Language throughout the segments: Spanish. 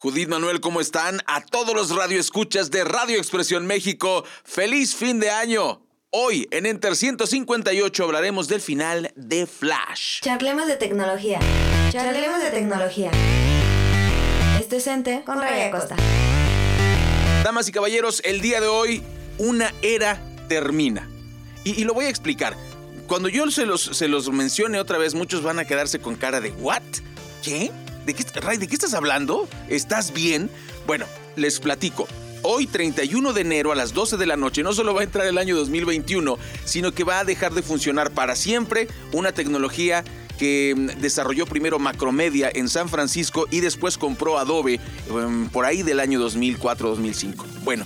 Judith Manuel, ¿cómo están? A todos los radioescuchas de Radio Expresión México, feliz fin de año. Hoy en Enter 158 hablaremos del final de Flash. Charlemos de tecnología. Charlemos de tecnología. Esto es Ente con Raya Costa. Damas y caballeros, el día de hoy una era termina. Y, y lo voy a explicar. Cuando yo se los, se los mencione otra vez, muchos van a quedarse con cara de ¿what? ¿Qué? ¿De qué, Ray, ¿de qué estás hablando? ¿Estás bien? Bueno, les platico. Hoy, 31 de enero a las 12 de la noche, no solo va a entrar el año 2021, sino que va a dejar de funcionar para siempre una tecnología que mm, desarrolló primero Macromedia en San Francisco y después compró Adobe em, por ahí del año 2004-2005. Bueno,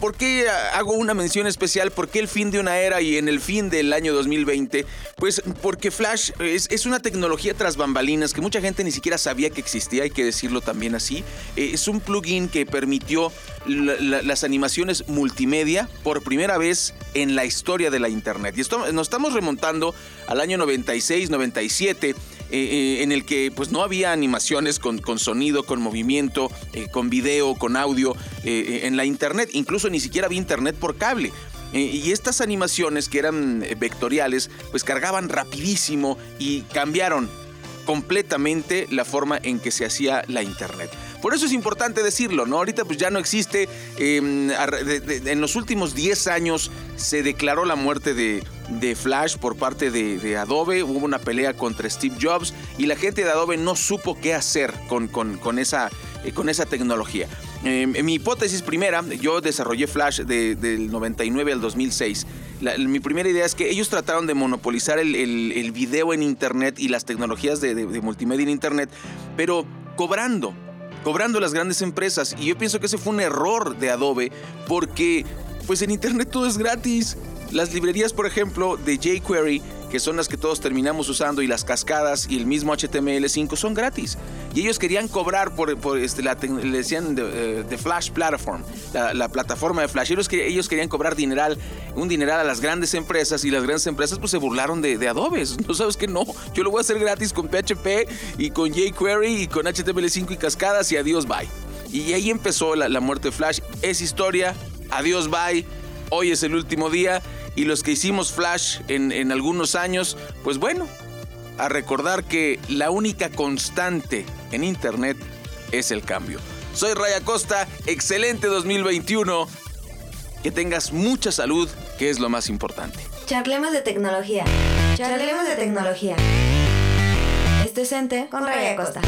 ¿Por qué hago una mención especial? ¿Por qué el fin de una era y en el fin del año 2020? Pues porque Flash es, una tecnología tras bambalinas que mucha gente ni siquiera sabía que existía, hay que decirlo también así. Eh, es un plugin que permitió las animaciones multimedia por primera vez en la historia de la Internet. Y esto, nos estamos remontando al año 96, 97 eh, eh, en el que pues no había animaciones con, con sonido, con movimiento, eh, con video, con audio en la internet, incluso ni siquiera había internet por cable. y estas animaciones que eran vectoriales, pues cargaban rapidísimo y cambiaron completamente la forma en que se hacía la internet. Por eso es importante decirlo, ¿no? Ahorita pues ya no existe, em, en los últimos 10 años se declaró la muerte de, Flash por parte de, Adobe, hubo una pelea contra Steve Jobs y la gente de Adobe no supo qué hacer con, con, esa, eh, con esa tecnología. Em, mi hipótesis primera, yo desarrollé Flash del 99 al 2006. mi primera idea es que ellos trataron de monopolizar el, el, video en Internet y las tecnologías de multimedia en Internet, pero cobrando cobrando las grandes empresas. Y yo pienso que ese fue un error de Adobe porque pues en Internet todo es gratis. Las librerías, por ejemplo, de jQuery, que son las que todos terminamos usando, y las cascadas y el mismo HTML5 son gratis. Y ellos querían cobrar por, por este, la, le decían de, eh, Flash Platform, la, plataforma de Flash. Ellos, ellos querían cobrar dineral, un dineral a las grandes empresas y las grandes empresas pues se burlaron de, de Adobe. No sabes que no, yo lo voy a hacer gratis con PHP y con jQuery y con HTML5 y cascadas y adiós, bye. Y ahí empezó la, la muerte de Flash. Es historia, adiós, bye. Hoy es el último día y los que hicimos Flash en, algunos años, pues bueno, a recordar que la única constante en Internet es el cambio. Soy Raya Costa, excelente 2021. Que tengas mucha salud, que es lo más importante. Charlemos de tecnología. Charlemos de tecnología. Esto es Ente con Raya Costa.